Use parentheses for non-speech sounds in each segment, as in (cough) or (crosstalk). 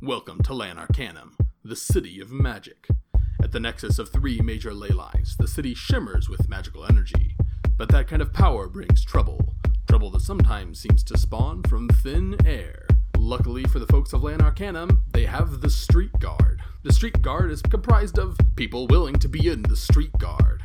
Welcome to Lan Arcanum, the city of magic. At the nexus of three major ley lines, the city shimmers with magical energy. But that kind of power brings trouble. Trouble that sometimes seems to spawn from thin air. Luckily for the folks of Lan Arcanum, they have the Street Guard. The Street Guard is comprised of people willing to be in the Street Guard.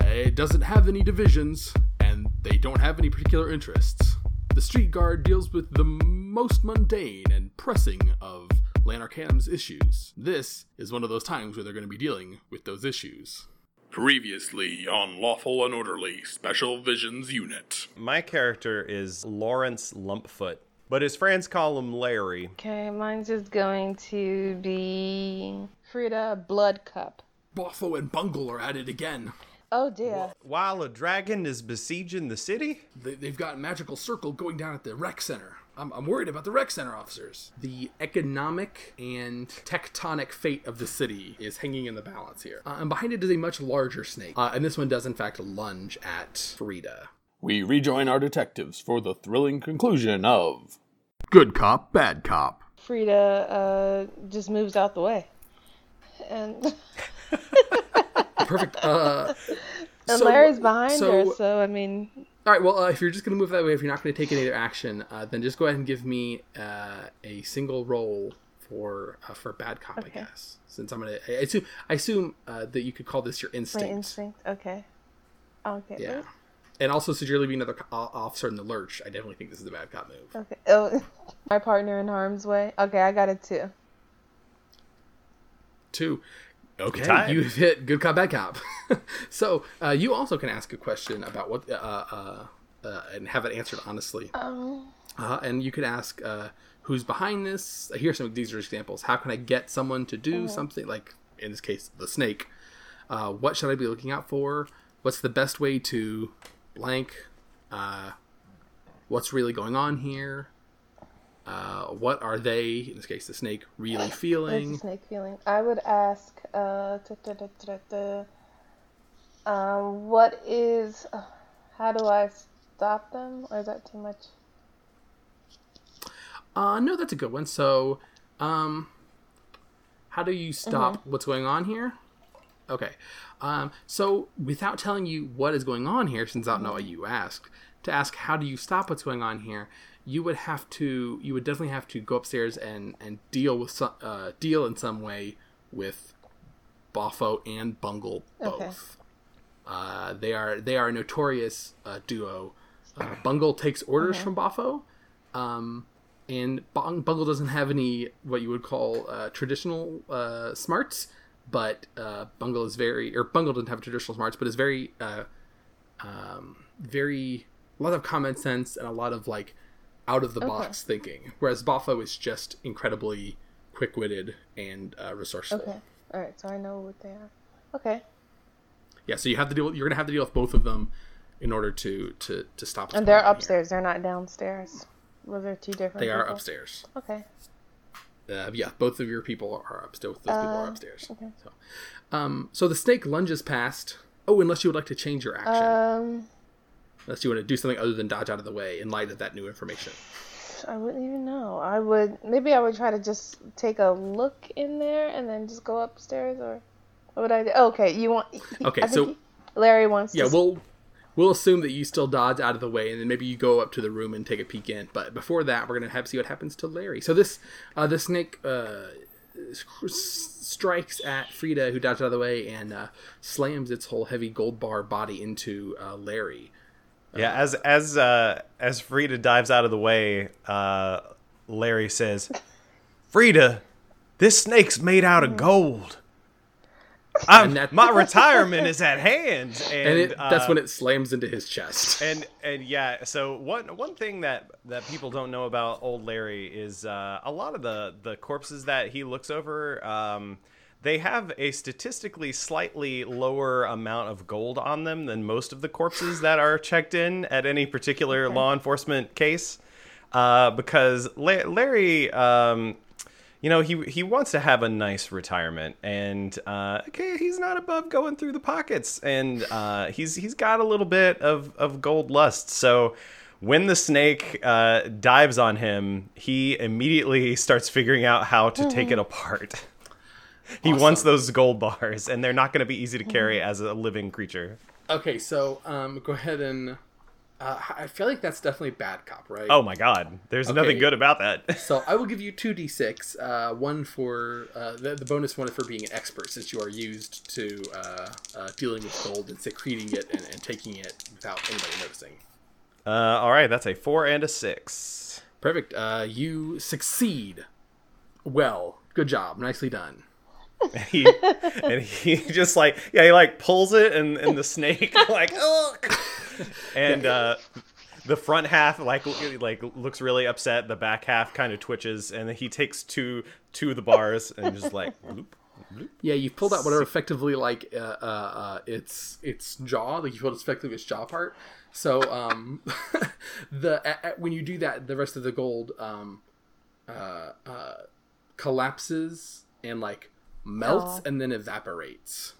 It doesn't have any divisions, and they don't have any particular interests. The Street Guard deals with the most mundane and pressing of Lan Arcanum's issues. This is one of those times where they're going to be dealing with those issues. Previously on Lawful and Orderly Special Visions Unit. My character is Lawrence Lumpfoot, but his friends call him Larry. Okay, mine's just going to be Frieda Bloodcup. Boffo and Bungle are at it again. Oh dear. While a dragon is besieging the city? They, they've got a magical circle going down at the rec center. I'm, I'm worried about the rec center officers. The economic and tectonic fate of the city is hanging in the balance here. Uh, and behind it is a much larger snake. Uh, and this one does, in fact, lunge at Frieda. We rejoin our detectives for the thrilling conclusion of Good Cop, Bad Cop. Frieda uh, just moves out the way. And, Perfect. Uh, (laughs) and so- Larry's behind so- her, so I mean, All right. Well, uh, if you're just going to move that way, if you're not going to take any other action, uh, then just go ahead and give me uh, a single roll for uh, for bad cop, I guess. Since I'm going to, I assume, I assume uh, that you could call this your instinct. my instinct. Okay. Okay. Yeah. And also, since you're leaving another officer in the lurch, I definitely think this is a bad cop move. Okay. Oh, (laughs) my partner in harm's way. Okay, I got it too. Two. Okay, Tied. you hit good cop, bad cop. (laughs) so uh, you also can ask a question about what, uh, uh, uh, and have it answered honestly. Um. Uh, and you could ask uh, who's behind this. Here's some of these are examples. How can I get someone to do something like in this case the snake? Uh, what should I be looking out for? What's the best way to blank? Uh, what's really going on here? Uh, what are they, in this case the snake, really What's the feeling? snake feeling? I would ask, uh, um, what is, uh, how do I stop them? Or is that too much? Uh, no, that's a good one. So, um, how do you stop what's going on here? Okay. Um, so without telling you what is going on here, since I don't know what you asked, to ask how do you stop what's going on here, you would have to, you would definitely have to go upstairs and and deal with some, uh, deal in some way with Boffo and Bungle Okay. both. Uh, they are they are a notorious uh, duo. Uh, Bungle takes orders from Boffo, um, and Bung- Bungle doesn't have any what you would call uh, traditional uh, smarts, but uh, Bungle is very or Bungle doesn't have traditional smarts, but is very uh, um, very a lot of common sense and a lot of like out of the box thinking. Whereas Boffo is just incredibly quick witted and uh, resourceful. Okay. Alright, so I know what they are. Okay. Yeah, so you have to deal. With, You're gonna have to deal with both of them in order to to to stop. And they're on here. upstairs, they're not downstairs. Was there two different They are upstairs. Okay. Uh, yeah, both of your people are upstairs. Those people are Uh, upstairs. okay. So, um, so the snake lunges past. Oh, unless you would like to change your action, Um, unless you want to do something other than dodge out of the way in light of that new information. I wouldn't even know. I would maybe I would try to just take a look in there and then just go upstairs, or what would I do? Okay, you want? Okay, so- he- Larry wants. Yeah, to, we'll we'll assume that you still dodge out of the way, and then maybe you go up to the room and take a peek in. But before that, we're gonna have see what happens to Larry. So this uh, the snake uh, strikes at Frieda, who dodged out of the way, and uh, slams its whole heavy gold bar body into uh, Larry. Yeah, as as uh, as Frieda dives out of the way, uh, Larry says, "Frieda, this snake's made out of gold. (laughs) And that- my (laughs) retirement is at hand." And, And it, that's uh, when it slams into his chest. (laughs) and and yeah, so one one thing that that people don't know about old Larry is uh, a lot of the the corpses that he looks over. Um, they have a statistically slightly lower amount of gold on them than most of the corpses that are checked in at any particular law enforcement case. Uh, because La- Larry, um, you know, he he wants to have a nice retirement, and uh, okay, he's not above going through the pockets, and uh, he's he's got a little bit of of gold lust. So when the snake uh, dives on him, he immediately (laughs) starts figuring out how to take it apart. He wants those gold bars, and they're not going to be easy to carry as a living creature. Okay, so um, go ahead and. Uh, I feel like that's definitely bad cop, right? Oh my god, there's nothing good about that. (laughs) So I will give you two d6. Uh, one for uh, the, the bonus one for being an expert, since you are used to uh, uh, dealing with gold and secreting it and, and taking it without anybody noticing. Uh, all right, that's a four and a six. Perfect. Uh, you succeed. Well, good job. Nicely done. (laughs) he and he (laughs) just like yeah he like pulls it and and the snake (laughs) like ugh. and uh the front half like like looks really upset the back half kind of twitches and then he takes two two of the bars and just like bloop. Yeah, you've pulled out whatever effectively like uh, uh, uh, its its jaw, like you pulled effectively its jaw part. So um, the a, a- when you do that, the rest of the gold um, uh, uh, collapses and like melts Aw. and then evaporates.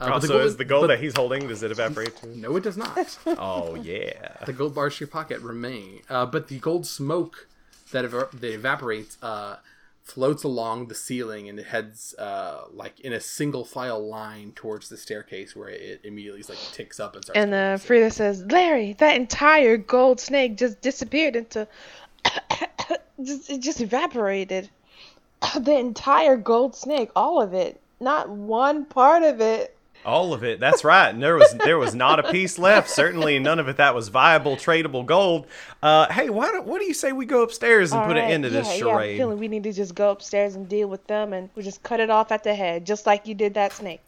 Uh, but also is the gold but- that he's holding does it evaporate too? no, it does not. (laughs) oh yeah the gold bars to your pocket remain, uh, but the gold smoke that, eva- that evaporates uh, floats along the ceiling and it heads uh, like in a single file line towards the staircase where it immediately like ticks up and starts. And uh. Frieda says, Larry, that entire gold snake just disappeared into. (coughs) just, it just evaporated. (laughs) the entire gold snake, all of it. Not one part of it. all of it that's right and there was there was not a piece left certainly none of it that was viable tradable gold uh hey why don't what do you say we go upstairs and All put right, an end to this yeah, Yeah, I'm charade feeling we need to just go upstairs and deal with them and we just cut it off at the head, just like you did that snake.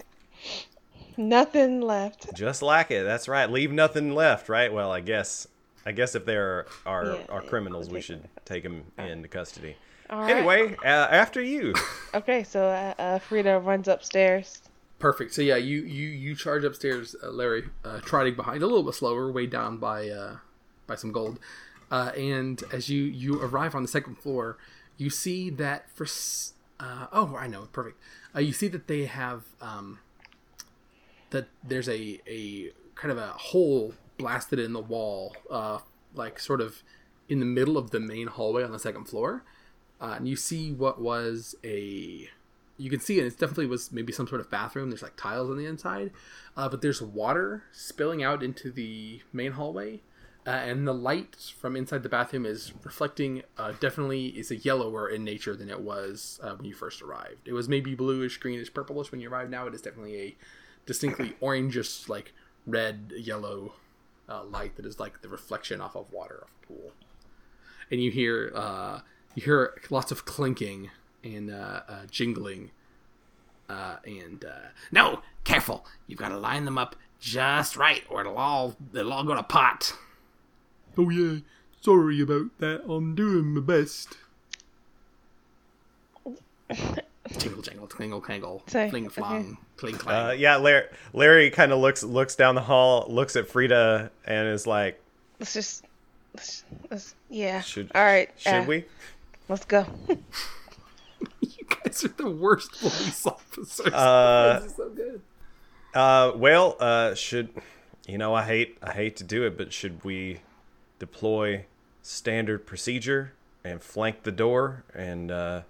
Nothing left. Just like it. That's right. Leave nothing left, right? Well, I guess I guess if there are Yeah, are criminals, we should take them into custody. All right. Anyway, uh, after you. (laughs) Okay, so uh, uh, Frieda runs upstairs. Perfect. So yeah, you you you charge upstairs, uh, Larry, uh, trotting behind a little bit slower, weighed down by uh, by some gold. Uh, and as you you arrive on the second floor, you see that for s- uh, oh I know perfect. Uh, you see that they have um, that there's a a kind of a hole blasted in the wall, uh, like sort of in the middle of the main hallway on the second floor. Uh, and you see what was a you can see it. It definitely was maybe some sort of bathroom. There's like tiles on the inside, uh, but there's water spilling out into the main hallway, uh, and the light from inside the bathroom is reflecting. Uh, definitely is a yellower in nature than it was uh, when you first arrived. It was maybe bluish, greenish, purplish when you arrived. Now it is definitely a distinctly orangish, like red, yellow uh, light that is like the reflection off of water of a pool. And you hear uh, you hear lots of clinking and uh, uh, jingling. Uh, and uh, no, careful! You've got to line them up just right, or it'll all it'll all go to pot. Oh yeah, sorry about that. I'm doing my best. (laughs) Jingle jangle, twinkle clangle, Say, fling okay. cling clang. Uh, yeah, Larry, Larry kind of looks looks down the hall, looks at Frieda, and is like, Let's just, let's, let's yeah. "Should All right, Should uh, we?" Let's go. (laughs) you guys are the worst police officers. Uh, (laughs) this is so good. Uh, well, uh, should you know? I hate I hate to do it, but should we deploy standard procedure and flank the door, and uh,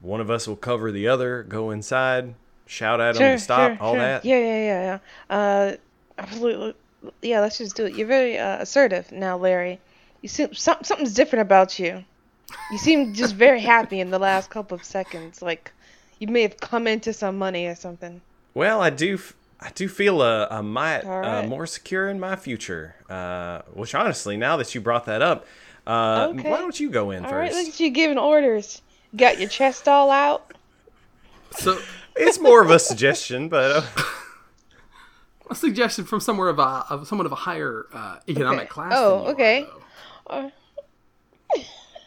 one of us will cover the other, go inside, shout at them to stop, sure, all sure. that. Yeah, yeah, yeah, yeah. Uh, absolutely. Yeah, let's just do it. You're very uh, assertive now, Larry. You seem some, something's different about you. You seem just very happy in the last couple of seconds. Like you may have come into some money or something. Well, I do. f- I do feel a, a mite All uh, more secure in my future. Uh, which honestly, now that you brought that up, uh, Okay. why don't you go in All first? right, look at you giving orders. Got your chest all out. So, It's more of a suggestion, but uh, (laughs) a suggestion from somewhere of a of someone of a higher uh, economic Okay. class. Oh, than you are, okay.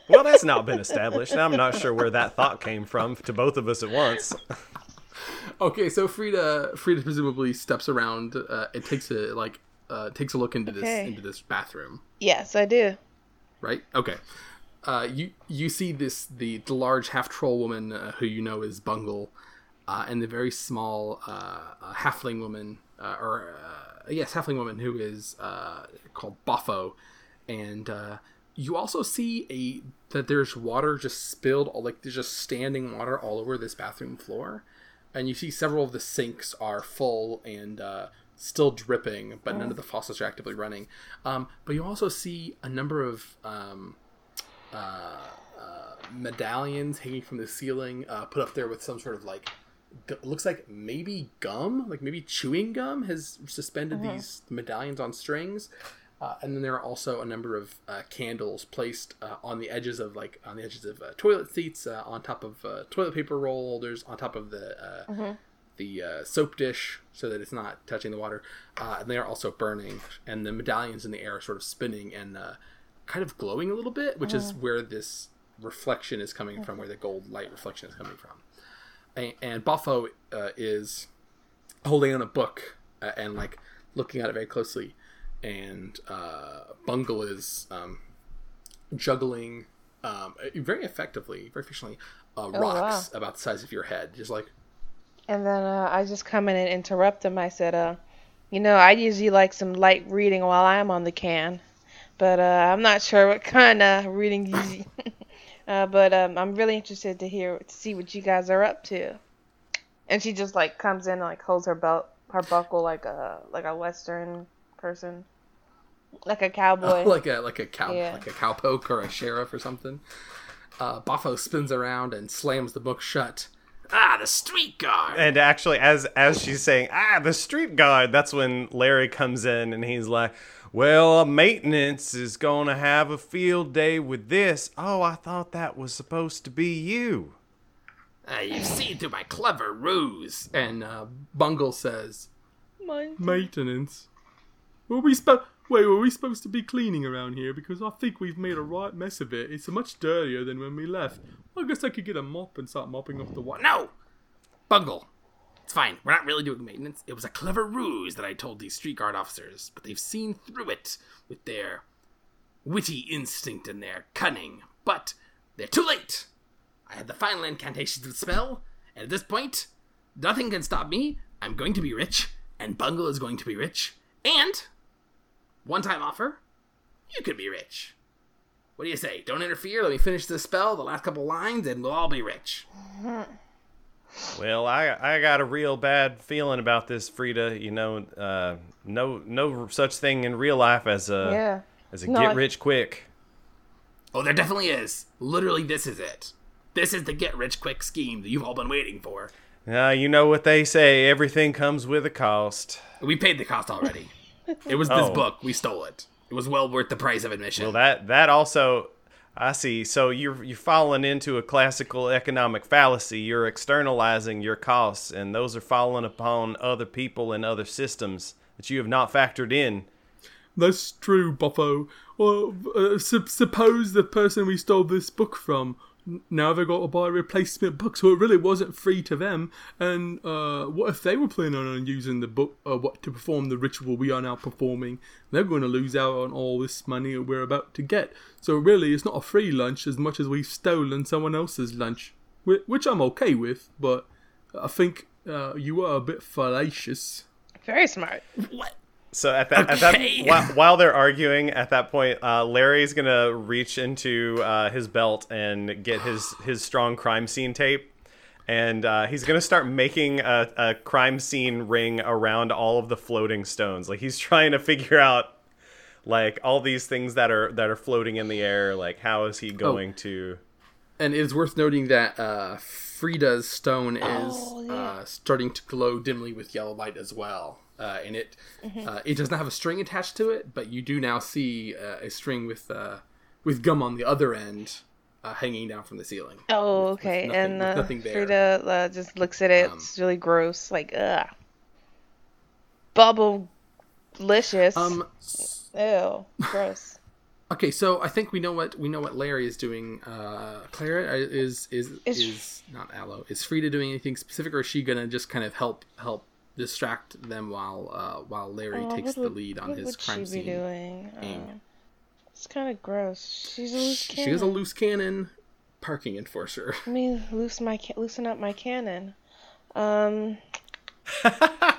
Though. well, that's not been established. I'm not sure where that thought came from to both of us at once. Okay, so Frieda Frieda presumably steps around uh, and takes a like uh, takes a look into this into this bathroom, Yes, I do. right? Okay. Uh, you you see this the, the large half troll woman uh, who you know is Bungle, uh, and the very small uh, uh, halfling woman uh, or uh, yes, halfling woman who is uh, called Boffo, and uh, you also see a that there's water just spilled, all like there's just standing water all over this bathroom floor, and you see several of the sinks are full and uh, still dripping, but none of the faucets are actively running. Um, but you also see a number of um, uh, uh, medallions hanging from the ceiling, uh, put up there with some sort of like gu- looks like maybe gum, like maybe chewing gum has suspended these medallions on strings. Uh, and then there are also a number of uh, candles placed uh, on the edges of like on the edges of uh, toilet seats, uh, on top of uh, toilet paper roll holders, on top of the uh, the uh, soap dish, so that it's not touching the water. Uh, and they are also burning, and the medallions in the air are sort of spinning and uh, kind of glowing a little bit, which is where this reflection is coming from, where the gold light reflection is coming from. And, and Boffo uh, is holding on a book uh, and like looking at it very closely, and uh, Bungle is um, juggling um, very effectively, very efficiently, uh, rocks about the size of your head, just like And then uh, I just come in and interrupt him. I said, uh, you know, I usually like some light reading while I'm on the can, but uh, I'm not sure what kind of reading you. (laughs) (laughs) uh, but um, I'm really interested to hear to see what you guys are up to. And she just like comes in and like holds her belt, her buckle like a like a Western person, like a cowboy. (laughs) like a like a cow Yeah. like a cowpoke or a sheriff or something. Uh, Boffo spins around and slams the book shut. Ah, the street guard. And actually, as as she's saying, ah, the street guard, that's when Larry comes in and he's like, "Well, maintenance is gonna have a field day with this. Oh, I thought that was supposed to be you." Uh, you've seen through my clever ruse. And uh, Bungle says, Mine- "Maintenance? Were we spo- Wait, were we supposed to be cleaning around here? Because I think we've made a right mess of it. It's much dirtier than when we left. I guess I could get a mop and start mopping off the water. No, Bungle. It's fine. We're not really doing maintenance. It was a clever ruse that I told these street guard officers, but they've seen through it with their witty instinct and their cunning. But they're too late. I had the final incantation to the spell, and at this point, nothing can stop me. I'm going to be rich, and Bungle is going to be rich, and one time offer, you could be rich. What do you say? Don't interfere. Let me finish this spell, the last couple lines, and we'll all be rich. (laughs) Well, I I got a real bad feeling about this, Frieda. You know, uh, no no such thing in real life as a Yeah. as a No, get I- rich quick. Oh, there definitely is. Literally, this is it. This is the get rich quick scheme that you've all been waiting for. Uh, you know what they say, everything comes with a cost. We paid the cost already. (laughs) it was this Oh. book. We stole it. It was well worth the price of admission. Well, that that also, I see. So you're you're falling into a classical economic fallacy. You're externalizing your costs, and those are falling upon other people and other systems that you have not factored in. That's true, Boffo. Well, uh, sup- suppose the person we stole this book from n- now they've got to buy a replacement book, so it really wasn't free to them. And uh, what if they were planning on using the book uh, what to perform the ritual we are now performing? They're going to lose out on all this money we're about to get. So really, it's not a free lunch as much as we've stolen someone else's lunch, which I'm okay with. But I think uh, you are a bit fallacious. Very smart. What? So at that, at that while, while they're arguing, at that point, uh, Larry's gonna reach into uh, his belt and get his his strong crime scene tape, and uh, he's gonna start making a, a crime scene ring around all of the floating stones. Like he's trying to figure out like all these things that are that are floating in the air. Like how is he going to? And it is worth noting that uh, Frieda's stone is Oh, yeah. uh, starting to glow dimly with yellow light as well. Uh, and it uh, it doesn't have a string attached to it, but you do now see uh, a string with uh, with gum on the other end uh, hanging down from the ceiling. Oh, okay. nothing- and uh, nothing there. Frieda uh, just looks at it. Um, it's really gross. Like, ugh. Bubble delicious. Um. Ew. Gross. (laughs) Okay, so I think we know what we know what Larry is doing. Uh, Clara is is Is- is not Aloe. Is Frieda doing anything specific, or is she gonna just kind of help help distract them while uh, while Larry Oh, takes the lead on what his would crime she scene? be doing? Uh, it's kind of gross. She's a loose cannon. She is a loose cannon parking enforcer. Let me loose my ca- loosen up my cannon. Um. (laughs)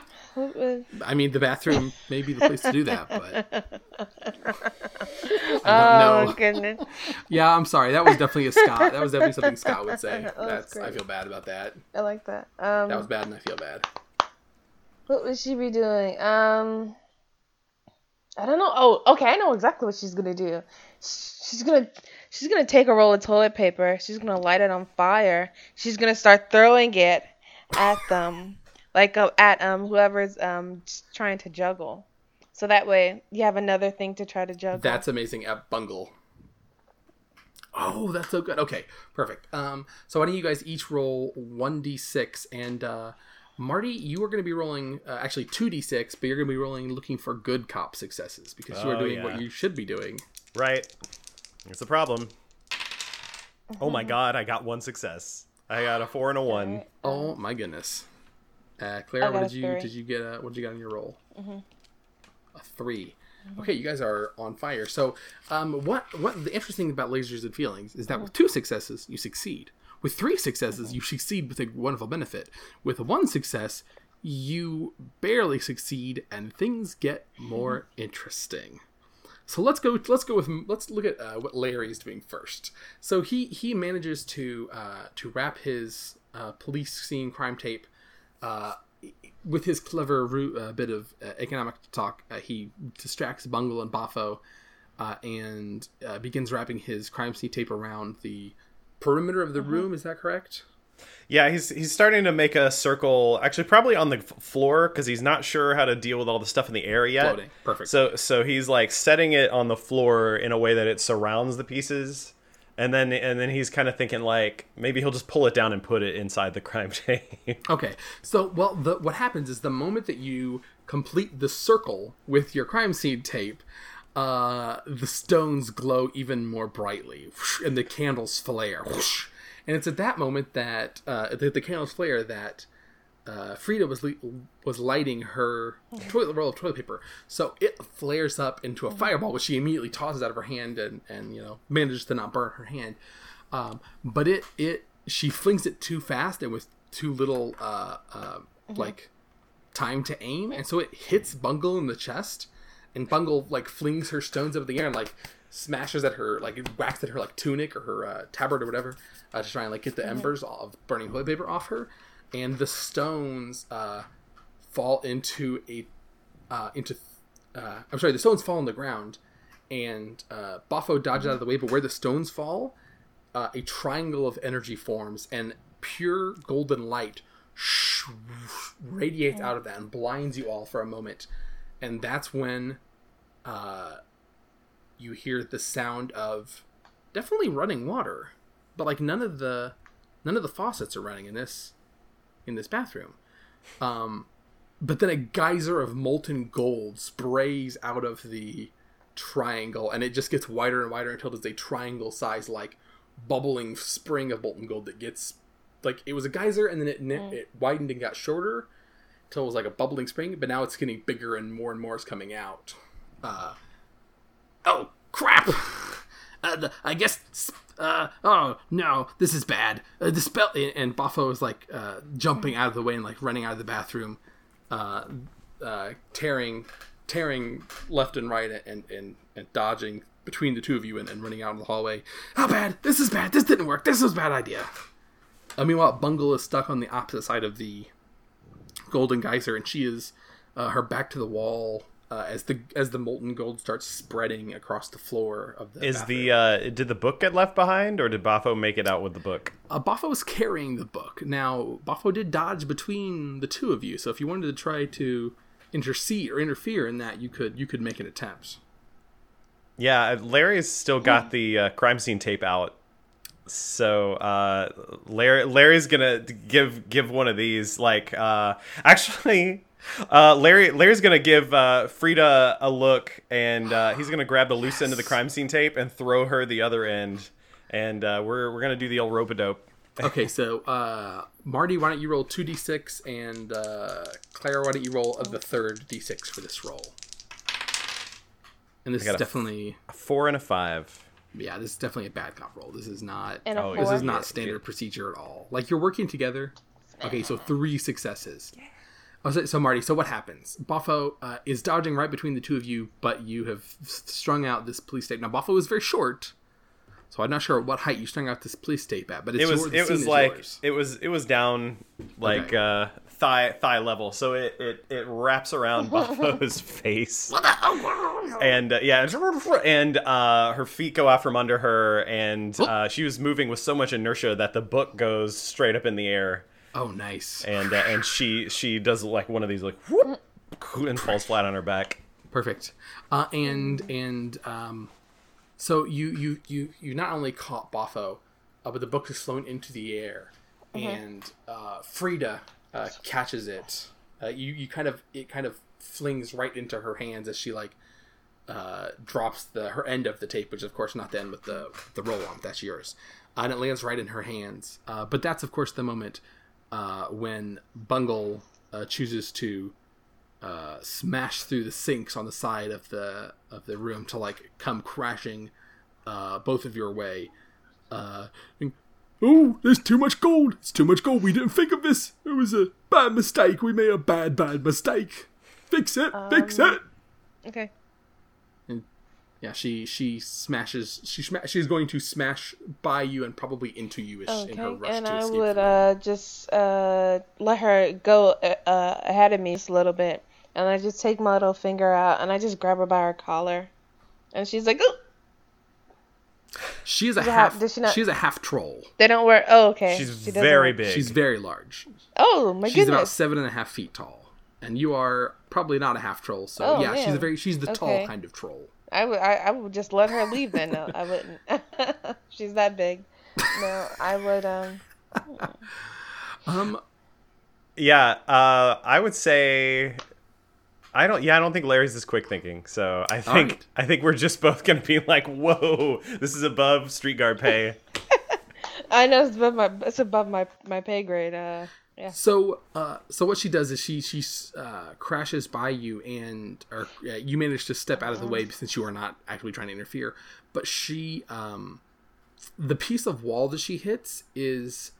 I mean, the bathroom may be the place to do that, but (laughs) I Oh know. goodness. Yeah, I'm sorry. That was definitely a Scott. That was definitely something Scott would say. (laughs) That was That's. I feel bad about that. I like that. Um, That was bad, and I feel bad. What would she be doing? Um, I don't know. Oh, okay. I know exactly what she's gonna do. She's gonna she's gonna take a roll of toilet paper. She's gonna light it on fire. She's gonna start throwing it at them, like uh, at um whoever's um trying to juggle. So that way you have another thing to try to juggle. That's amazing at Bungle. Oh, that's so good. Okay, perfect. Um, so why don't you guys each roll one d six, and uh, Marty, you are going to be rolling uh, actually two d six, but you're going to be rolling looking for good cop successes because you are Oh, doing yeah. what you should be doing. Right. It's a problem. Oh my god, I got one success. I got a four and a one. Oh my goodness. Uh, Claire, what did you did you get? Uh, what did you get on your roll? A 3 Okay, you guys are on fire. So, um, what what the interesting thing about lasers and feelings is that with two successes you succeed. With three successes you succeed with a wonderful benefit. With one success you barely succeed, and things get more interesting. So let's go. Let's go with. Let's look at uh, what Larry is doing first. So he he manages to uh, to wrap his uh, police scene crime tape uh, with his clever ru- uh, bit of uh, economic talk. He distracts Bungle and uh, and begins wrapping his crime scene tape around the perimeter of the mm-hmm. room. Is that correct? Yeah, he's he's starting to make a circle. Actually, probably on the f- floor because he's not sure how to deal with all the stuff in the air yet. Floating. Perfect. So so he's like setting it on the floor in a way that it surrounds the pieces, and then and then he's kind of thinking like maybe he'll just pull it down and put it inside the (laughs) crime tape. Okay, so well, the, what happens is the moment that you complete the circle with your crime scene tape, uh, the stones glow even more brightly, and the candles flare. And it's at that moment that uh, the, the candles flare that uh, Frieda was li- was lighting her toilet roll of toilet paper. So it flares up into a fireball, which she immediately tosses out of her hand and, and you know manages to not burn her hand. Um, but it it she flings it too fast and with too little uh, uh, like time to aim, and so it hits Bungle in the chest, and Bungle like flings her stones up in the air and like smashes at her like whacks at her like tunic or her uh, tabard or whatever uh, to try and like get the embers of burning toilet paper off her, and the stones uh, fall into a uh, into uh, I'm sorry, the stones fall on the ground, and uh, Boffo dodges out of the way, but where the stones fall, uh, a triangle of energy forms, and pure golden light sh- radiates out of that and blinds you all for a moment, and that's when uh, you hear the sound of definitely running water, but like none of the none of the faucets are running in this in this bathroom. Um, but then a geyser of molten gold sprays out of the triangle, and it just gets wider and wider until there's a triangle size like bubbling spring of molten gold that gets like it was a geyser, and then it Mm. it widened and got shorter until it was like a bubbling spring, but now it's getting bigger and more and more is coming out. Uh, oh crap! Uh, I guess. Uh, oh no, this is bad. Uh, the spell and, Boffo is like uh, jumping out of the way and like running out of the bathroom, uh, uh, tearing, tearing left and right and and, and dodging between the two of you and, and running out in the hallway. How bad? This is bad. This didn't work. This was a bad idea. Uh, meanwhile, Bungle is stuck on the opposite side of the golden geyser, and she is uh, her back to the wall uh, as the as the molten gold starts spreading across the floor of the. Is bathroom. the uh, did the book get left behind, or did Boffo make it out with the book? uh, Boffo is carrying the book now? Boffo did dodge between the two of you, so if you wanted to try to intercede or interfere in that, you could you could make an attempt. Yeah, Larry's still got the uh, crime scene tape out. So uh, Larry, Larry's gonna give give one of these. Like, uh, (laughs) actually, uh, Larry Larry's gonna give uh, Frieda a look, and uh, he's gonna grab the loose end of the crime scene tape and throw her the other end. And uh, we're we're gonna do the old rope a dope. Okay, so uh, Marty, why don't you roll two d six, and uh, Claire, why don't you roll the third d six for this roll? And this is a- definitely, A four and a five. yeah, this is definitely a bad cop roll. This is not. And a Oh, This is not standard procedure at all. Like you're working together. Okay, so three successes. Oh, so, so Marty, so what happens? Boffo uh, is dodging right between the two of you, but you have strung out this police tape. Now, Boffo is very short, so I'm not sure what height you strung out this police tape at, but it's It was your, it was like yours. it was it was down like Okay. uh, thigh thigh level, so it it, it wraps around (laughs) Buffalo's face, and uh, yeah, and uh, her feet go out from under her, and uh, she was moving with so much inertia that the book goes straight up in the air, Oh, nice. and uh, and she she does like one of these like whoop, and falls flat on her back. Perfect. Uh, and and um, so you you you you not only caught Boffo, uh, but the book is flown into the air, and uh, Frieda uh, catches it. Uh, you you kind of it kind of flings right into her hands as she like uh, drops the her end of the tape, which is of course not the end with the the roll on. That's yours, uh, and it lands right in her hands. Uh, but that's of course the moment uh, when Bungle uh, chooses to uh, smash through the sinks on the side of the of the room to like come crashing uh, both of your way. Uh, and, oh, there's too much gold. It's too much gold. We didn't think of this. It was a bad mistake. We made a bad, bad mistake. Fix it. fix it. Okay. Yeah, she she smashes. She sma- she's going to smash by you and probably into you as in her rush And to I escape. would from you. uh just uh let her go uh, uh, ahead of me just a little bit, and I just take my little finger out and I just grab her by her collar, and she's like, "Oh, she is a Does half. does she not- She's a half troll. they don't wear." Oh, okay. She's She very wear- big. She's very large. Oh my goodness. She's about seven and a half feet tall, and you are probably not a half troll. So Oh, yeah, she's a very she's the tall kind of troll. I would I, I would just let her leave then. No, I wouldn't. (laughs) she's that big. No, I would um. (laughs) Um, Yeah, uh, I would say I don't. Yeah, I don't think Larry's this quick thinking. So I think right. I think we're just both gonna be like, "Whoa, this is above street guard pay." (laughs) I know it's above my it's above my my pay grade. Uh, yeah. So, uh, so what she does is she she uh, crashes by you, and or uh, you manage to step out of the way since you are not actually trying to interfere. But she, um, the piece of wall that she hits is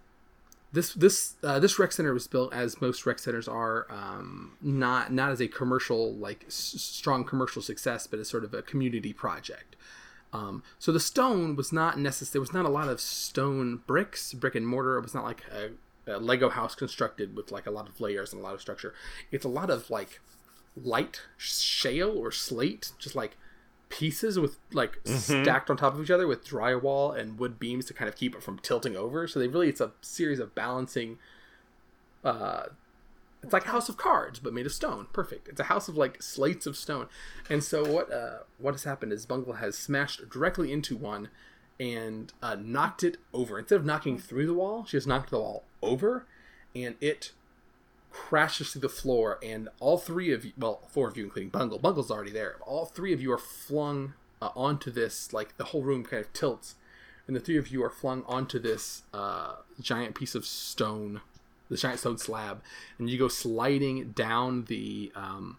this this uh, this rec center was built as most rec centers are, um, not not as a commercial like s- strong commercial success, but as sort of a community project. Um, so the stone was not necessary. There was not a lot of stone bricks, brick and mortar. It was not like a, a Lego house constructed with like a lot of layers and a lot of structure. It's a lot of like light shale or slate, just like pieces with like stacked on top of each other with drywall and wood beams to kind of keep it from tilting over. So they really it's a series of balancing. Uh, it's like a house of cards, but made of stone. Perfect. It's a house of like slates of stone. And so what uh, what has happened is Bungle has smashed directly into one and uh, knocked it over. Instead of knocking through the wall, she has knocked the wall over, and it crashes through the floor. And all three of you, well, four of you, including Bungle, Bungle's already there. All three of you are flung uh, onto this. Like the whole room kind of tilts, and the three of you are flung onto this uh, giant piece of stone the giant stone slab, and you go sliding down the um,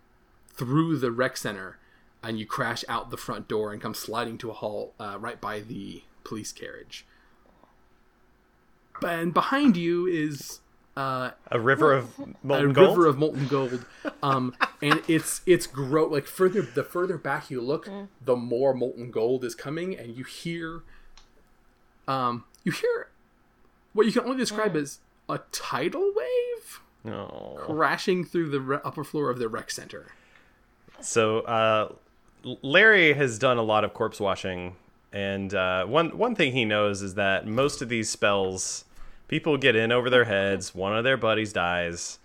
through the rec center, and you crash out the front door and come sliding to a halt uh, right by the police carriage. And behind you is uh, A river of a molten gold. river of molten gold, um, and it's it's grow like further the further back you look, the more molten gold is coming, and you hear, um, you hear what you can only describe as a tidal wave No. crashing through the re- upper floor of the rec center. So uh, Larry has done a lot of corpse washing, and uh, one one thing he knows is that most of these spells, people get in over their heads. One of their buddies dies,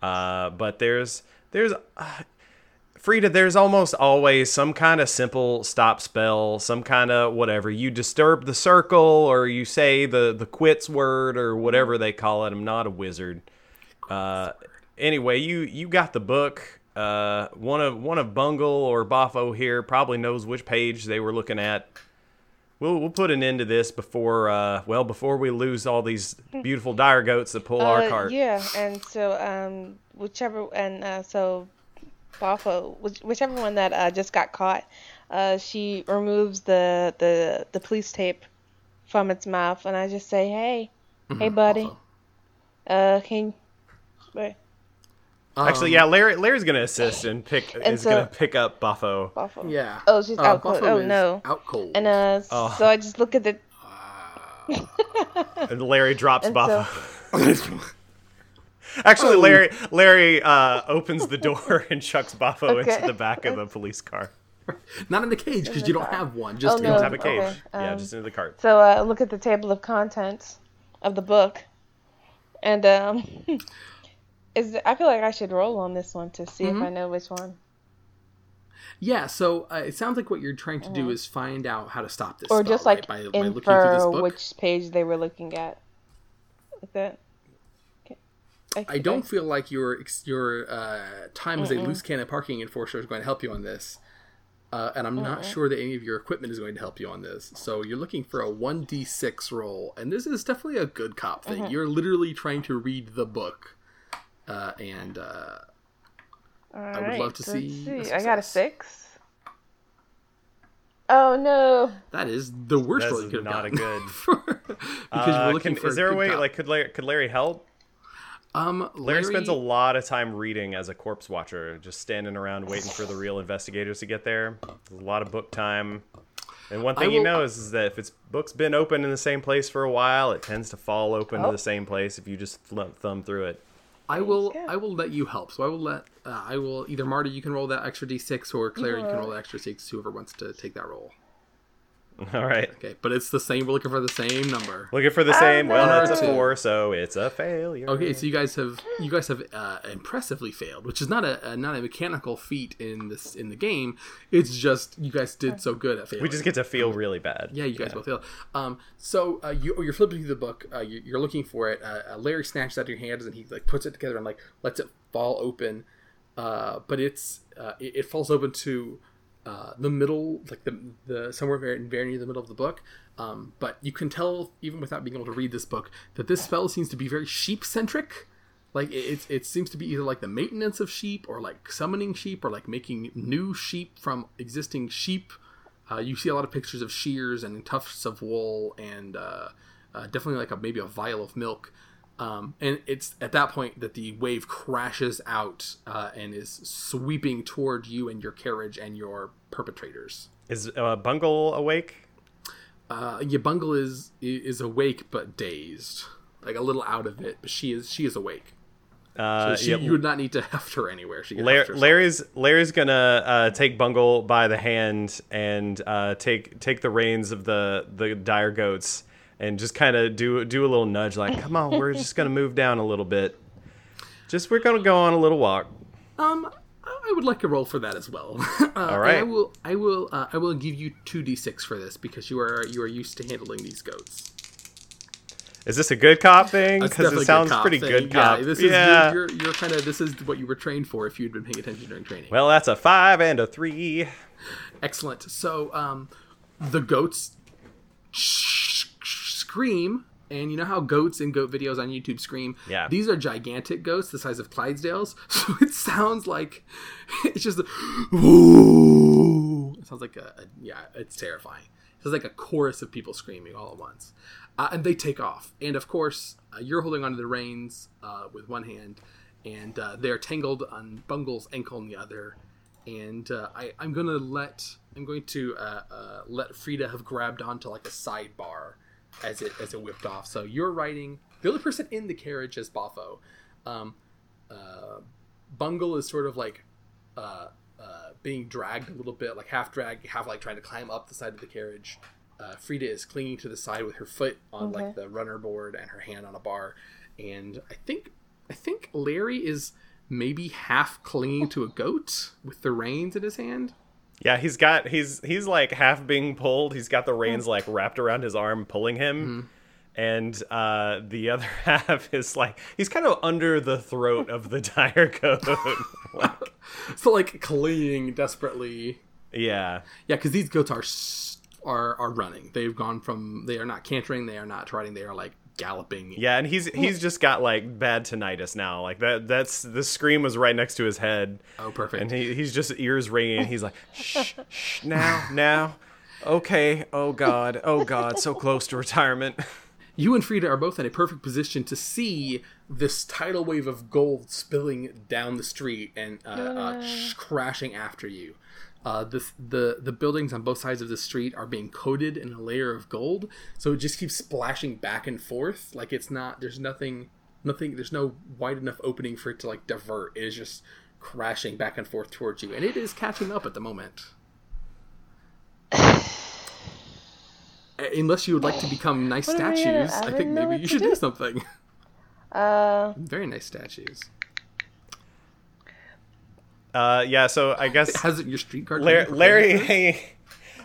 uh, but there's there's uh, Frieda. There's almost always some kind of simple stop spell, some kind of whatever. You disturb the circle, or you say the the quits word, or whatever they call it. I'm not a wizard. Uh, anyway, you you got the book. Uh, one of one of Bungle or Boffo here probably knows which page they were looking at. We'll we'll put an end to this before uh well before we lose all these beautiful dire goats that pull our Uh, cart. Yeah, and so um, whichever and uh, so Boffo, which, whichever one that uh, just got caught, uh, she removes the the the police tape from its mouth, and I just say, "Hey, hey, buddy, Also. uh, can wait, Actually, yeah, Larry Larry's gonna assist and pick is so- gonna pick up Boffo. Buffalo. Yeah. Oh, she's Uh, out cold. Oh no. Out cold. And uh, Oh. so I just look at the. (laughs) And Larry drops And Boffo. (laughs) Actually, Oh. Larry Larry uh, opens the door (laughs) and chucks Boffo Okay. into the back of the police car. Not in the cage because the you don't car. have one. Just Oh, in no. Don't the have a cage. Okay, yeah, um, just into the cart. So uh, look at the table of contents of the book, and um, is I feel like I should roll on this one to see Mm-hmm. if I know which one, Yeah, so uh, it sounds like what you're trying to do is find out how to stop this, or spell, just like right? by, by looking through this infer book. which page they were looking at. Like that. Okay. I don't feel like your your uh, time as a loose cannon parking enforcer is going to help you on this, uh, and I'm not sure that any of your equipment is going to help you on this. So you're looking for a one d six roll, and this is definitely a good cop thing. You're literally trying to read the book, uh, and uh, All would love to so let's see a I got a success. six. Oh no! that is the worst That's roll you could not a gotten. good- (laughs) because Uh, we're looking can- for. is there a good way cop. like could Larry, could Larry help? um Larry spends a lot of time reading as a corpse watcher, just standing around waiting for the (sighs) real investigators to get there. There's a lot of book time. And one thing he knows is that if its book's been open in the same place for a while, it tends to fall open to Oh. the same place if you just thumb, thumb through it. I will. I will let you help. So I will let. Uh, I will either Marty. You can roll that extra d6, or Claire. You can roll that extra six. Whoever wants to take that roll. (laughs) All right. Okay, but it's the same. We're looking for the same number. Looking for the same. Well, no. that's a four, so it's a failure. Okay, so you guys have you guys have uh, impressively failed, which is not a, a not a mechanical feat in this in the game. It's just you guys did so good at failing. we just get to feel really bad. Yeah, you guys both failed. Um, so uh, you, you're flipping through the book. Uh, you, you're looking for it. Uh, uh, Larry snatches out of your hands and he like puts it together and like lets it fall open. Uh, but it's uh, it, it falls open to uh, the middle, like the the somewhere very very near the middle of the book. Um, but you can tell even without being able to read this book that this spell seems to be very sheep centric. Like it, it, seems to be either like the maintenance of sheep or like summoning sheep or like making new sheep from existing sheep. Uh, you see a lot of pictures of shears and tufts of wool and uh, uh, definitely like a maybe a vial of milk. Um, and it's at that point that the wave crashes out uh, and is sweeping toward you and your carriage and your perpetrators. Is uh, Bungle awake? Uh, Bungle is is awake but dazed, like a little out of it, but she is she is awake. Uh, So she, yeah, you would not need to (laughs) heft her anywhere. She can Lar- heft. Larry's Larry's gonna uh, take Bungle by the hand and uh, take take the reins of the the dire goats and just kind of do do a little nudge like, come on, we're just gonna move down a little bit. Just we're gonna go on a little walk. Um, I would like a roll for that as well. (laughs) uh, All right. I will. I will. Uh, I will give you two d six for this because you are you are used to handling these goats. Is this a good cop thing? Because it sounds cop pretty thing. good cop. Yeah, this is yeah. you're, you're, you're kind of this is what you were trained for if you'd been paying attention during training. Well, that's a five and a three. Excellent. So, um, the goats scream, and you know how goats in goat videos on YouTube scream? Yeah. These are gigantic goats the size of Clydesdales, (laughs) so it sounds like (laughs) it's just a. It sounds like a, a yeah, it's terrifying. It sounds like a chorus of people screaming all at once, uh, and they take off. And of course, uh, you're holding onto the reins uh, with one hand, and uh, they're tangled on Bungle's ankle on the other and uh, I, I'm gonna let I'm going to uh, uh, let Frieda have grabbed onto like a sidebar as it as it whipped off. So you're riding. The only person in the carriage is Boffo. Um, uh, Bungle is sort of like uh, uh, being dragged a little bit, like half dragged, half like trying to climb up the side of the carriage. Uh, Frieda is clinging to the side with her foot on like the runner board and her hand on a bar. And I think I think Larry is maybe half clinging to a goat with the reins in his hand. Yeah, he's got he's he's like half being pulled. He's got the reins like wrapped around his arm, pulling him. And uh, the other (laughs) half is like he's kind of under the throat of the dire (laughs) goat. (laughs) like, So like clinging desperately. yeah, Yeah, because these goats are s- are are running. They've gone from they are not cantering, they are not trotting, they are like galloping. yeah, and he's he's just got like bad tinnitus now. Like that that's the scream was right next to his head. Oh, perfect. And he, he's just ears ringing. He's like, shh, shh, now, now. Okay. Oh God. Oh God. So close to retirement. you and Frieda are both in a perfect position to see this tidal wave of gold spilling down the street and uh, uh, sh- crashing after you. Uh, the, the the buildings on both sides of the street are being coated in a layer of gold, so it just keeps splashing back and forth. Like it's not. There's nothing. Nothing. There's no wide enough opening for it to like divert. It is just crashing back and forth towards you, and it is catching up at the moment. (sighs) Unless you would like to become nice What am I gonna- statues, I I, think maybe you should do do. something. Uh, Very nice statues. Uh, yeah, so I guess Has it your street card? Larry. Larry hanging,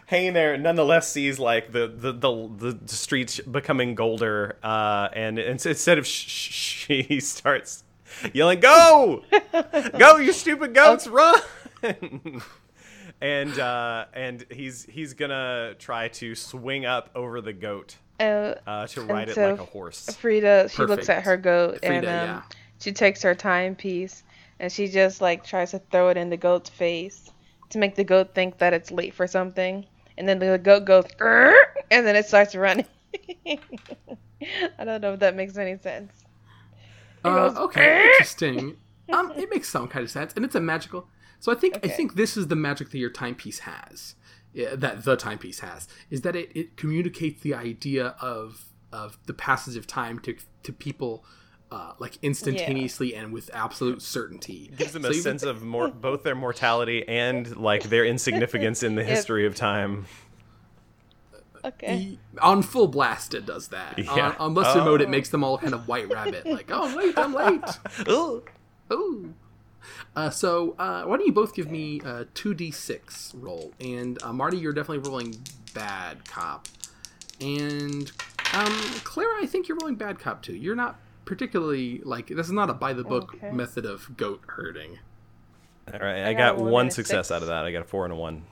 hanging there, nonetheless sees like the the the, the streets becoming golder, uh, and it's, instead of sh- sh- sh- (laughs) he starts yelling, "Go, go, you stupid goats, run!" (laughs) and uh, and he's he's gonna try to swing up over the goat uh, uh, to ride it like a horse. Frieda, she looks at her goat Frieda, and um, yeah. she takes her timepiece and she just like tries to throw it in the goat's face to make the goat think that it's late for something. And then the goat goes, and then it starts running. (laughs) I don't know if that makes any sense. Uh, goes, okay, interesting. (laughs) Um, it makes some kind of sense, and it's a magical. So I think I think this is the magic that your timepiece has. That the timepiece has is that it, it communicates the idea of of the passage of time to to people uh, like instantaneously and with absolute certainty. Gives them So a even- sense of (laughs) more, both their mortality and like their insignificance in the (laughs) history of time. Okay. on full blast it does that. Yeah. On, on lesser mode it Oh. makes them all kind of white rabbit, like oh I'm late, I'm late. Ooh. Ooh. Uh, so uh, why don't you both give me a two d six roll? And uh, Marty, you're definitely rolling bad cop, and um, Clara, I think you're rolling bad cop too. You're not particularly like this is not a by the book Okay. method of goat herding. All right, I, got got, one one success six. out of that. I got a four and a one.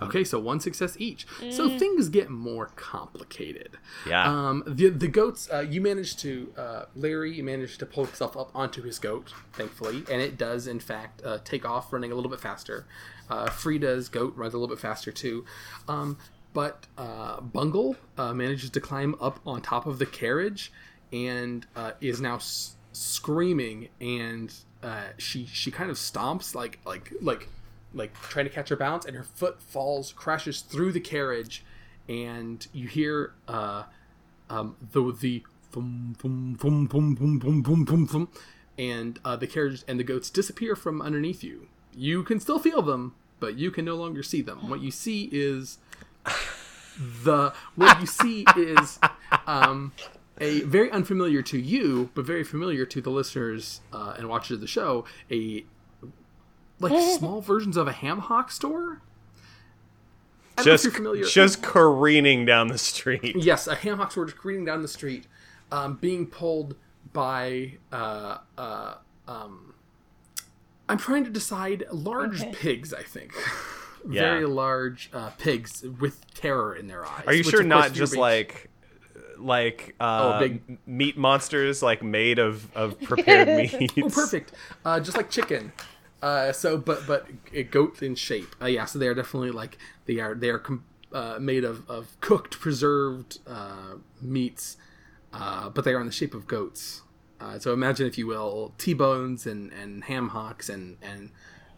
Okay, so one success each. So things get more complicated. Yeah. Um, the the goats, uh, you managed to uh, Larry, you managed to pull himself up onto his goat, thankfully, and it does in fact uh, take off, running a little bit faster. Uh, Frieda's goat runs a little bit faster too, um, but uh, Bungle uh, manages to climb up on top of the carriage and uh, is now s- screaming, and uh, she she kind of stomps like like like like trying to catch her balance, and her foot falls, crashes through the carriage, and you hear uh, um, the the thum, thum, thum, thum, thum, thum, thum, thum, and uh, the carriage and the goats disappear from underneath you. You can still feel them, but you can no longer see them. What you see is the what you see is um, a very unfamiliar to you, but very familiar to the listeners uh, and watchers of the show. A like (laughs) small versions of a ham hock store. I don't know if Just, familiar. just careening down the street. Yes, a ham hock store just careening down the street, um, being pulled by. Uh, uh, um, I'm trying to decide large Okay. pigs. I think (laughs) Yeah. very large uh, pigs with terror in their eyes. Are you sure not just being- like like uh, Oh, big- meat monsters like made of of prepared (laughs) meats? Oh, perfect. Uh, just like chicken. Uh, so, but but a goat in shape. Uh, yeah, so they are definitely like they are they are com- uh, made of, of cooked, preserved uh, meats, uh, but they are in the shape of goats. Uh, so imagine, if you will, T-bones and, and ham hocks and and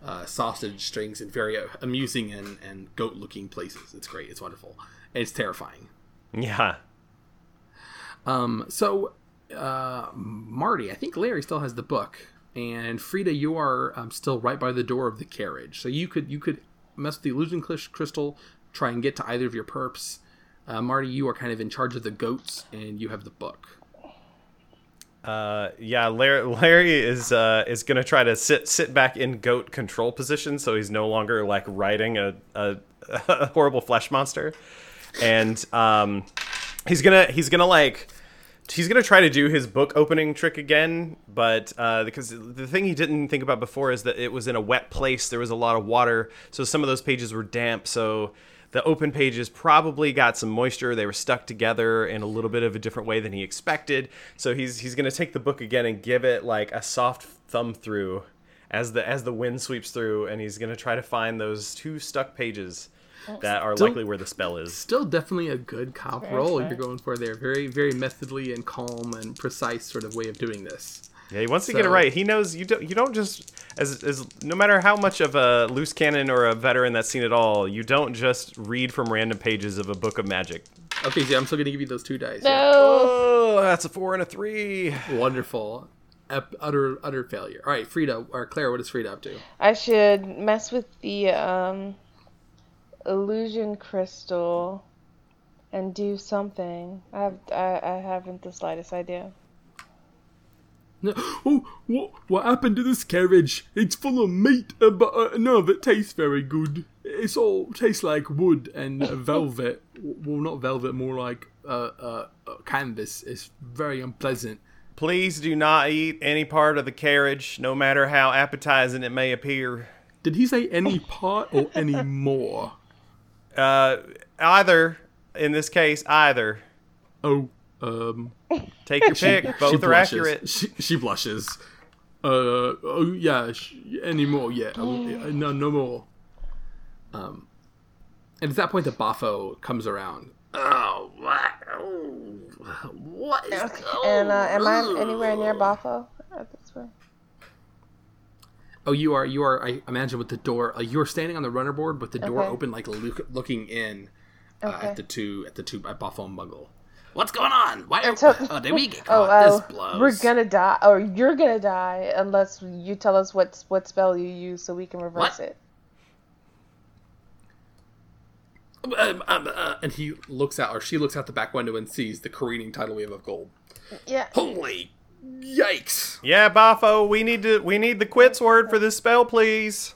uh, sausage strings in very uh, amusing and, and goat-looking places. It's great. It's wonderful. And it's terrifying. Yeah. Um, so, uh, Marty, I think Larry still has the book, and Frieda, you are um, still right by the door of the carriage. So you could you could mess with the illusion crystal, try and get to either of your perps. Uh, Marty, you are kind of in charge of the goats, and you have the book. Uh, yeah, Larry, Larry is uh, is gonna try to sit sit back in goat control position, so he's no longer like riding a, a, (laughs) a horrible flesh monster, and um, he's gonna he's gonna like he's gonna try to do his book opening trick again, but uh, because the thing he didn't think about before is that it was in a wet place, there was a lot of water, so some of those pages were damp, so the open pages probably got some moisture. They were stuck together in a little bit of a different way than he expected. So he's he's gonna take the book again and give it like a soft thumb through as the as the wind sweeps through, and he's gonna try to find those two stuck pages. that are Still- likely where the spell is. Still, definitely a good cop Very role fair. you're going for there. Very, very methodly and calm and precise sort of way of doing this. Yeah, he wants to get it right. He knows you don't. You don't just as as no matter how much of a loose cannon or a veteran that's seen it all. You don't just read from random pages of a book of magic. Okay, so I'm still going to give you those two dice. No. Oh, that's a four and a three. Wonderful. Ep- utter, utter failure. All right, Frieda or Claire, what is Frieda up to? I should mess with the um, illusion crystal and do something. I have I, I haven't the slightest idea. Oh, what, what happened to this carriage? It's full of meat, uh, but uh, none of it tastes very good. It's all tastes like wood and uh, velvet. (laughs) well, not velvet, more like uh, uh, uh, canvas. It's very unpleasant. Please do not eat any part of the carriage, no matter how appetizing it may appear. Did he say any part or any (laughs) more? Uh, either in this case, either. Oh, um, Take your pick. she Both are blushes. accurate. She, she blushes. Uh, oh yeah, sh- any more? Yeah, yeah, no, no more. Um, and at that point, the Boffo comes around. Oh, what? Oh, what is Okay. going And uh, am I anywhere near Boffo at this point? Oh, you are. You are. I imagine with the door. Uh, you are standing on the runner board with the door Okay. open, like look, looking in uh, Okay. at the two at the two at Boffo and Bungle. What's going on? Why? And so- (laughs) oh, did we get (laughs) Oh, caught? oh, this blows. we're gonna die, or you're gonna die unless you tell us what what spell you use so we can reverse What? it. Um, um, uh, and he looks out, or she looks out the back window and sees the careening tidal wave of gold. Yeah. Holy yikes! Yeah, Boffo, we need to. We need the quits word for this spell, please.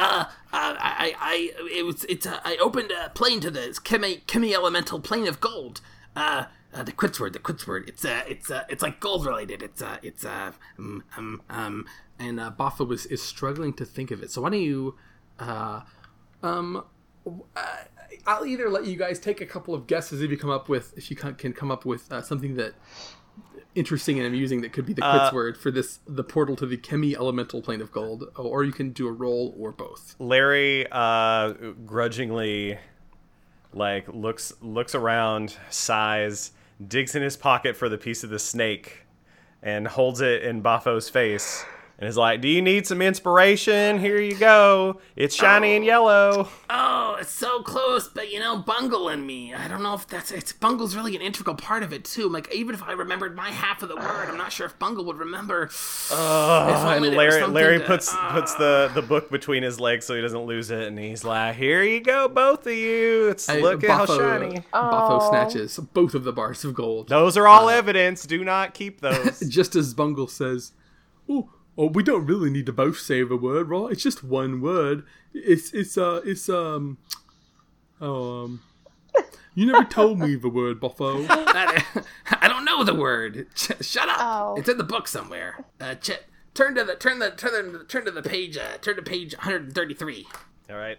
uh, uh, I, I, it was, it's, uh, I opened a plane to the chemi, chemi elemental plane of gold. Uh, uh, the quits word, the quits word. It's, uh, it's, uh, it's like gold related. It's, uh, it's, uh, um, um, um, And uh, Boffo is, is struggling to think of it. So why don't you, uh, um, uh, I'll either let you guys take a couple of guesses if you come up with if you can can come up with uh, something that interesting and amusing that could be the quits Uh, word for this the portal to the chemi elemental plane of gold, or you can do a roll or both. Larry uh, grudgingly like looks looks around, sighs, digs in his pocket for the piece of the snake, and holds it in Boffo's face, and is like, "Do you need some inspiration? Here you go. It's shiny and yellow." oh, it's so close, but you know, Bungle and me. I don't know if that's, it's, Bungle's really an integral part of it too. Like, even if I remembered my half of the word, I'm not sure if Bungle would remember. Uh, If only and there Larry something Larry to- puts puts the the book between his legs so he doesn't lose it, and he's like, "Here you go, both of you. It's Hey, look at how shiny." Boffo Aw. snatches both of the bars of gold. Those are all evidence. Do not keep (laughs) those. Just as Bungle says, "Oh, oh, we don't really need to both say the word, right? It's just one word. It's it's uh it's um oh um." You never told me the word, Boffo. (laughs) I, I don't know the word. Ch- shut up. Oh. It's in the book somewhere. Uh, ch- turn to the, turn the, turn the, turn to the page, uh, turn to page 133. all right.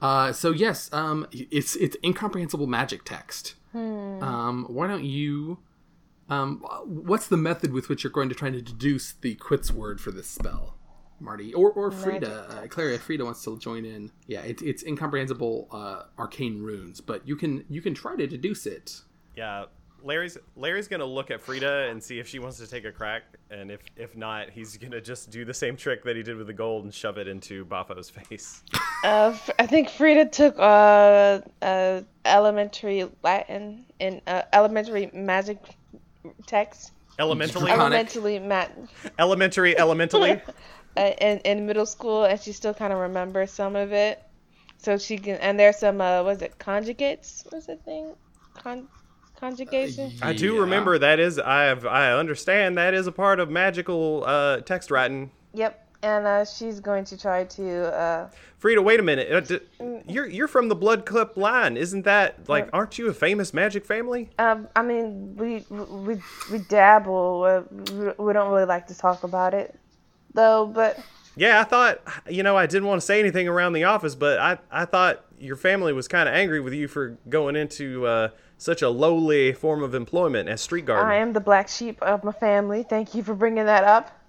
Uh, so yes, um, it's it's incomprehensible magic text. Um, why don't you? Um, what's the method with which you're going to try to deduce the quits word for this spell, Marty, or or Frieda? Uh, Clara, Frieda wants to join in. Yeah, it's it's incomprehensible uh, arcane runes, but you can you can try to deduce it. Yeah, Larry's Larry's gonna look at Frieda and see if she wants to take a crack, and if if not, he's gonna just do the same trick that he did with the gold and shove it into Boffo's (laughs) face. Uh, F- I think Frieda took uh, uh elementary Latin and uh, elementary magic text. Elementally, Draconic. Elementary mat elementary, elementally. (laughs) uh, in in middle school, and she still kind of remembers some of it. So she can, and there's some uh, was it conjugates? Was the thing? Con conjugation. I do remember that is I have I understand that is a part of magical uh, text writing. Yep. And uh, she's going to try to. Uh, Frieda, wait a minute. Uh, d- you're you're from the Bloodcup line, isn't that like? Aren't you a famous magic family? um, I mean, we we we dabble. Uh, we, don't really like to talk about it, though. But Yeah, I thought you know I didn't want to say anything around the office, but I I thought your family was kind of angry with you for going into uh, such a lowly form of employment as street guard. I am the black sheep of my family. Thank you for bringing that up.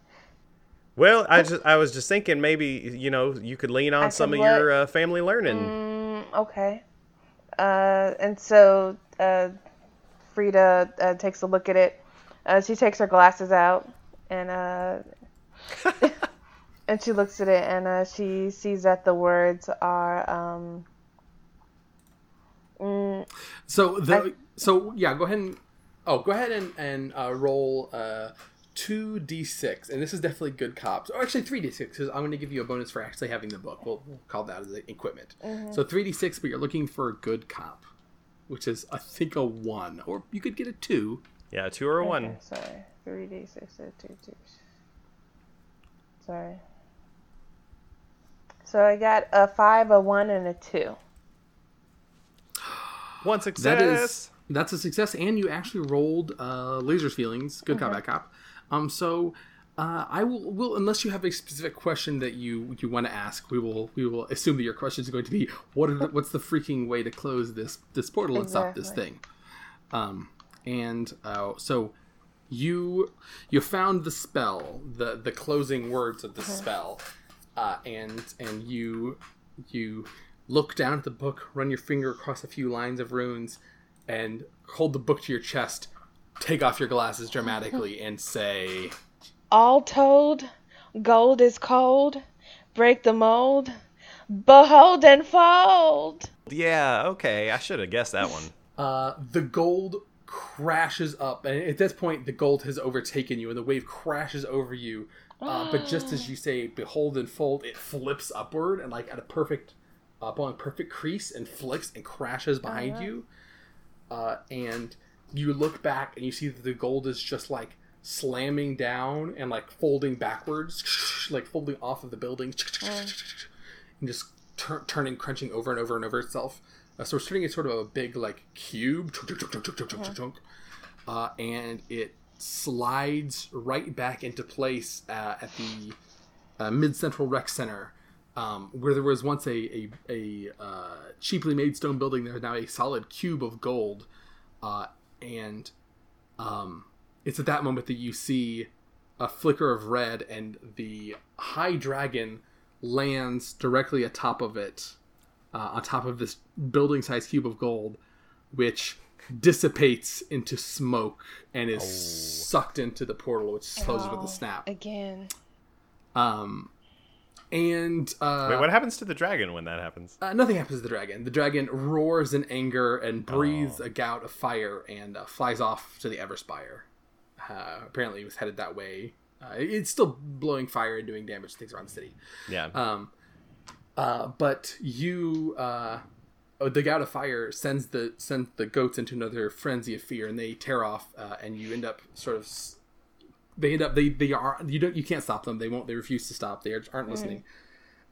Well, I just I was just thinking maybe you know you could lean on I some of could what? your uh, family learning. Okay. Uh, and so uh, Frieda uh, takes a look at it. Uh, she takes her glasses out and uh, (laughs) and she looks at it and uh, she sees that the words are um, mm, So the I- so yeah, go ahead and oh, go ahead and and uh, roll uh, two d six, and this is definitely good cops. Or actually three d six because I'm going to give you a bonus for actually having the book. We'll, we'll call that as the equipment. So three d six, but you're looking for a good cop, which is I think a one, or you could get a two. Yeah, two or a one. sorry, 3d6 2 2 Sorry. So I got a five, a one, and a two. (gasps) One success. That is that's a success, and you actually rolled uh, laser's feelings. Good cop, bad cop. Um, so uh, I will, will unless you have a specific question that you you want to ask, we will we will assume that your question is going to be what are the, what's the freaking way to close this this portal and stop this thing. Um, and uh, so you you found the spell, the the closing words of the spell, uh, and and you you look down at the book, run your finger across a few lines of runes, and hold the book to your chest. Take off your glasses dramatically and say, All told, gold is cold. Break the mold. Behold and fold. Yeah, okay. I should have guessed that one. uh, "The gold crashes up, and at this point, the gold has overtaken you, and the wave crashes over you. Uh, but just as you say, "Behold and fold," it flips upward and like at a perfect, up on a perfect crease, and flicks and crashes behind you. Uh, and you look back and you see that the gold is just like slamming down and like folding backwards, (laughs) like folding off of the building, (laughs) and just tur- turning, crunching over and over and over itself. Uh, so it's turning into sort of a big like cube, uh, and it slides right back into place uh, at the uh, Mid Central Rec Center, um, where there was once a a, a uh, cheaply made stone building. There is now a solid cube of gold, uh, and um, it's at that moment that you see a flicker of red, and the high dragon lands directly atop of it, uh, on top of this building-sized cube of gold, which dissipates into smoke and is sucked into the portal, which closes with Oh, a snap. Again. Um, and uh, Wait, what happens to the dragon when that happens? uh, nothing happens to the dragon. The dragon roars in anger and breathes a gout of fire and uh, flies off to the Everspire. Uh, apparently, it was headed that way. Uh, it's still blowing fire and doing damage to things around the city. Yeah. Um, uh, but you, uh, oh, the gout of fire sends the sends the goats into another frenzy of fear, and they tear off, uh, and you end up sort of. They end up they they are you don't you can't stop them. They won't. They refuse to stop. They are, aren't listening.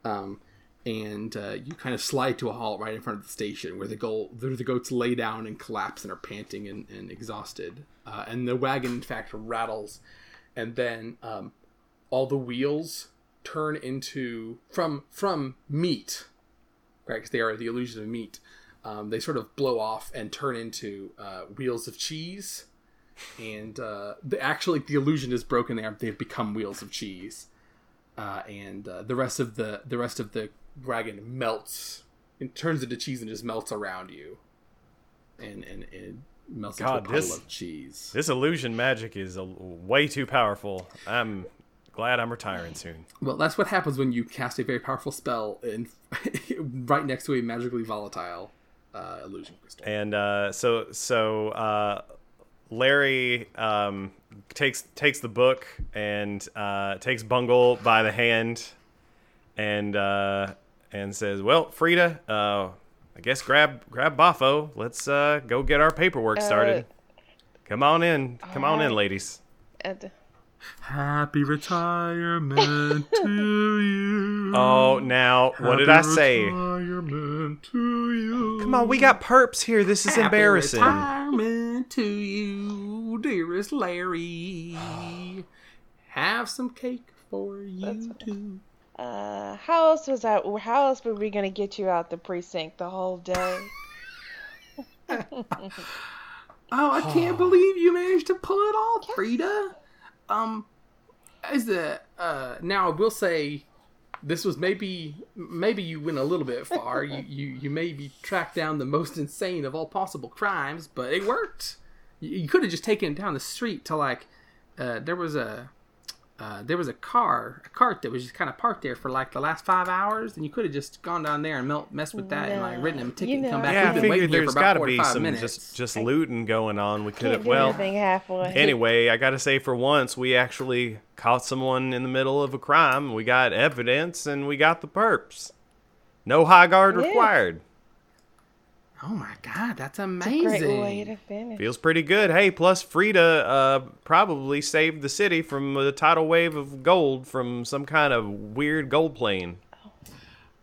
Um, and uh, you kind of slide to a halt right in front of the station where the goal where the goats lay down and collapse and are panting and, and exhausted. Uh, and the wagon, in fact, rattles, and then um, all the wheels turn into from from meat, right? Because they are the illusion of meat. Um, they sort of blow off and turn into uh, wheels of cheese, and uh, the actually the illusion is broken. They are, they've become wheels of cheese, uh, and uh, the rest of the the rest of the wagon melts. and turns into cheese and just melts around you, and and it melts God, into a this- of cheese. This illusion magic is a, way too powerful. I'm glad I'm retiring soon. Well, that's what happens when you cast a very powerful spell in (laughs) right next to a magically volatile uh, illusion crystal. And uh, so so uh, Larry um, takes takes the book and uh, takes Bungle by the hand and uh, and says, "Well, Frieda, uh, I guess grab grab Boffo. Let's uh, go get our paperwork started. Come on in, come on in, alright. ladies." And Happy retirement to you. Oh, now what did I say? Retirement to you. Come on, we got perps here. This is embarrassing. Happy embarrassing. Retirement to you, dearest Larry. Have some cake for you too. uh, how else was that? How else were we gonna get you out the precinct the whole day? (laughs) Oh, I can't believe you managed to pull it off, Frieda. Um, as the uh, now I will say, this was maybe maybe you went a little bit far. you, (laughs) you you maybe tracked down the most insane of all possible crimes, but it worked. You, you could have just taken him down the street to like uh, there was a uh, there was a car, a cart that was just kind of parked there for like the last five hours, and you could have just gone down there and melt, messed with that and like written him a ticket You and come back. Yeah, I We've been waiting figured here for about got to be some minutes. just just looting going on. We could have well. halfway. Anyway, I gotta say, for once, we actually caught someone in the middle of a crime. We got evidence, and we got the perps. No high guard Yeah. required. Oh my god, that's Great amazing! way to finish. Feels pretty good. Hey, plus Frieda uh, probably saved the city from a tidal wave of gold from some kind of weird gold plane.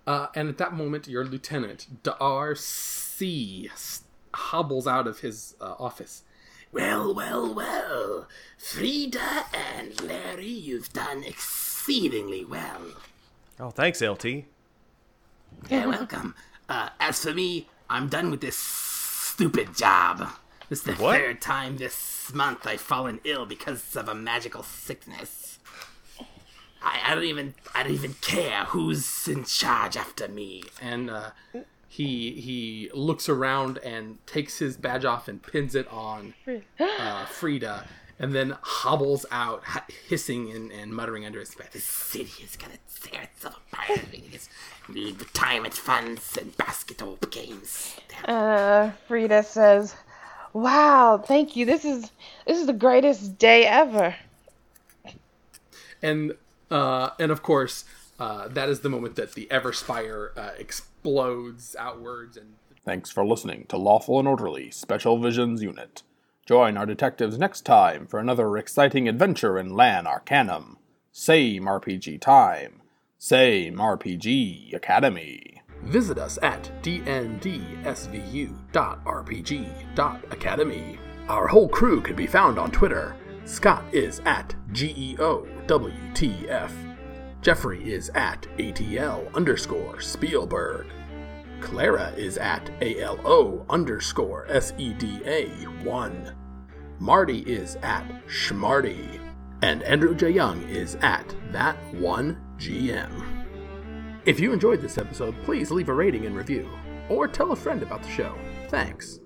Uh, and at that moment, your lieutenant, Dar C, s- hobbles out of his uh, office. Well, well, well. Frieda and Larry, you've done exceedingly well. Oh, thanks, LT. You're welcome. Uh, as for me, I'm done with this stupid job. This is the What? third time this month I've fallen ill because of a magical sickness. I, I don't even I don't even care who's in charge after me. and uh, he he looks around and takes his badge off and pins it on uh, Frieda, and then hobbles out, hissing and, and muttering under his breath. The city is gonna tear itself apart. (laughs) It's need retirement funds and basketball games. Damn. Uh, Frieda says, "Wow, thank you. This is this is the greatest day ever." And uh, and of course, uh, that is the moment that the Everspire uh, explodes outwards. And Thanks for listening to Lawful and Orderly Special Visions Unit. Join our detectives next time for another exciting adventure in Lan Arcanum. Same RPG time. Same RPG Academy. visit us at dndsvu.rpg.academy. Our whole crew can be found on Twitter. Scott is at GEOWTF. Jeffrey is at ATL underscore Spielberg. Clara is at ALO underscore SEDA1. Marty is at Schmarty. And Andrew J. Young is at That One GM. If you enjoyed this episode, please leave a rating and review, or tell a friend about the show. Thanks.